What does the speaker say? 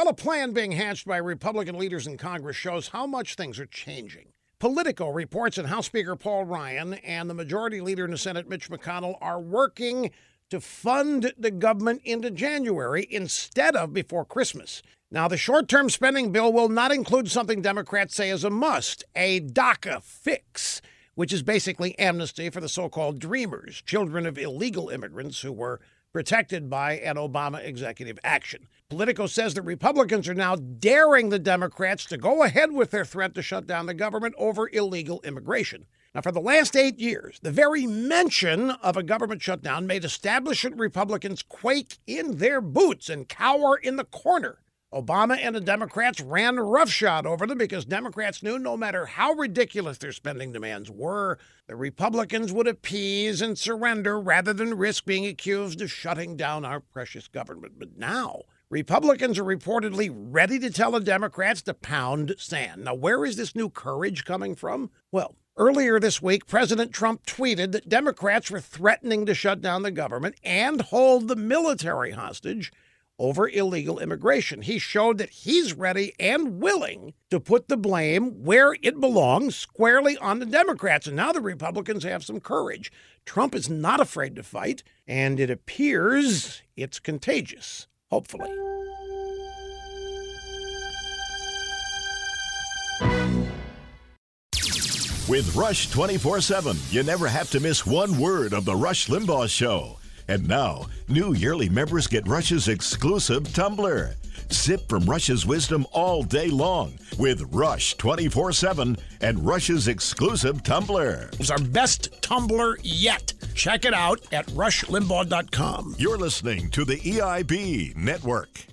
Well, a plan being hatched by Republican leaders in Congress shows how much things are changing. Politico reports that House Speaker Paul Ryan and the Majority Leader in the Senate, Mitch McConnell, are working to fund the government into January instead of before Christmas. Now, the short term spending bill will not include something Democrats say is a must a DACA fix, which is basically amnesty for the so called Dreamers, children of illegal immigrants who were protected by an Obama executive action. Politico says that Republicans are now daring the Democrats to go ahead with their threat to shut down the government over illegal immigration. Now, for the last eight years, the very mention of a government shutdown made establishment Republicans quake in their boots and cower in the corner. Obama and the Democrats ran roughshod over them because Democrats knew no matter how ridiculous their spending demands were, the Republicans would appease and surrender rather than risk being accused of shutting down our precious government. But now, Republicans are reportedly ready to tell the Democrats to pound sand. Now, where is this new courage coming from? Well, Earlier this week, President Trump tweeted that Democrats were threatening to shut down the government and hold the military hostage over illegal immigration. He showed that he's ready and willing to put the blame where it belongs, squarely on the Democrats. And now the Republicans have some courage. Trump is not afraid to fight, and it appears it's contagious, hopefully. With Rush 24 7, you never have to miss one word of The Rush Limbaugh Show. And now, new yearly members get Rush's exclusive tumbler. Sip from Rush's wisdom all day long with Rush 24 7 and Rush's exclusive tumbler. It's our best tumbler yet. Check it out at rushlimbaugh.com. You're listening to the EIB Network.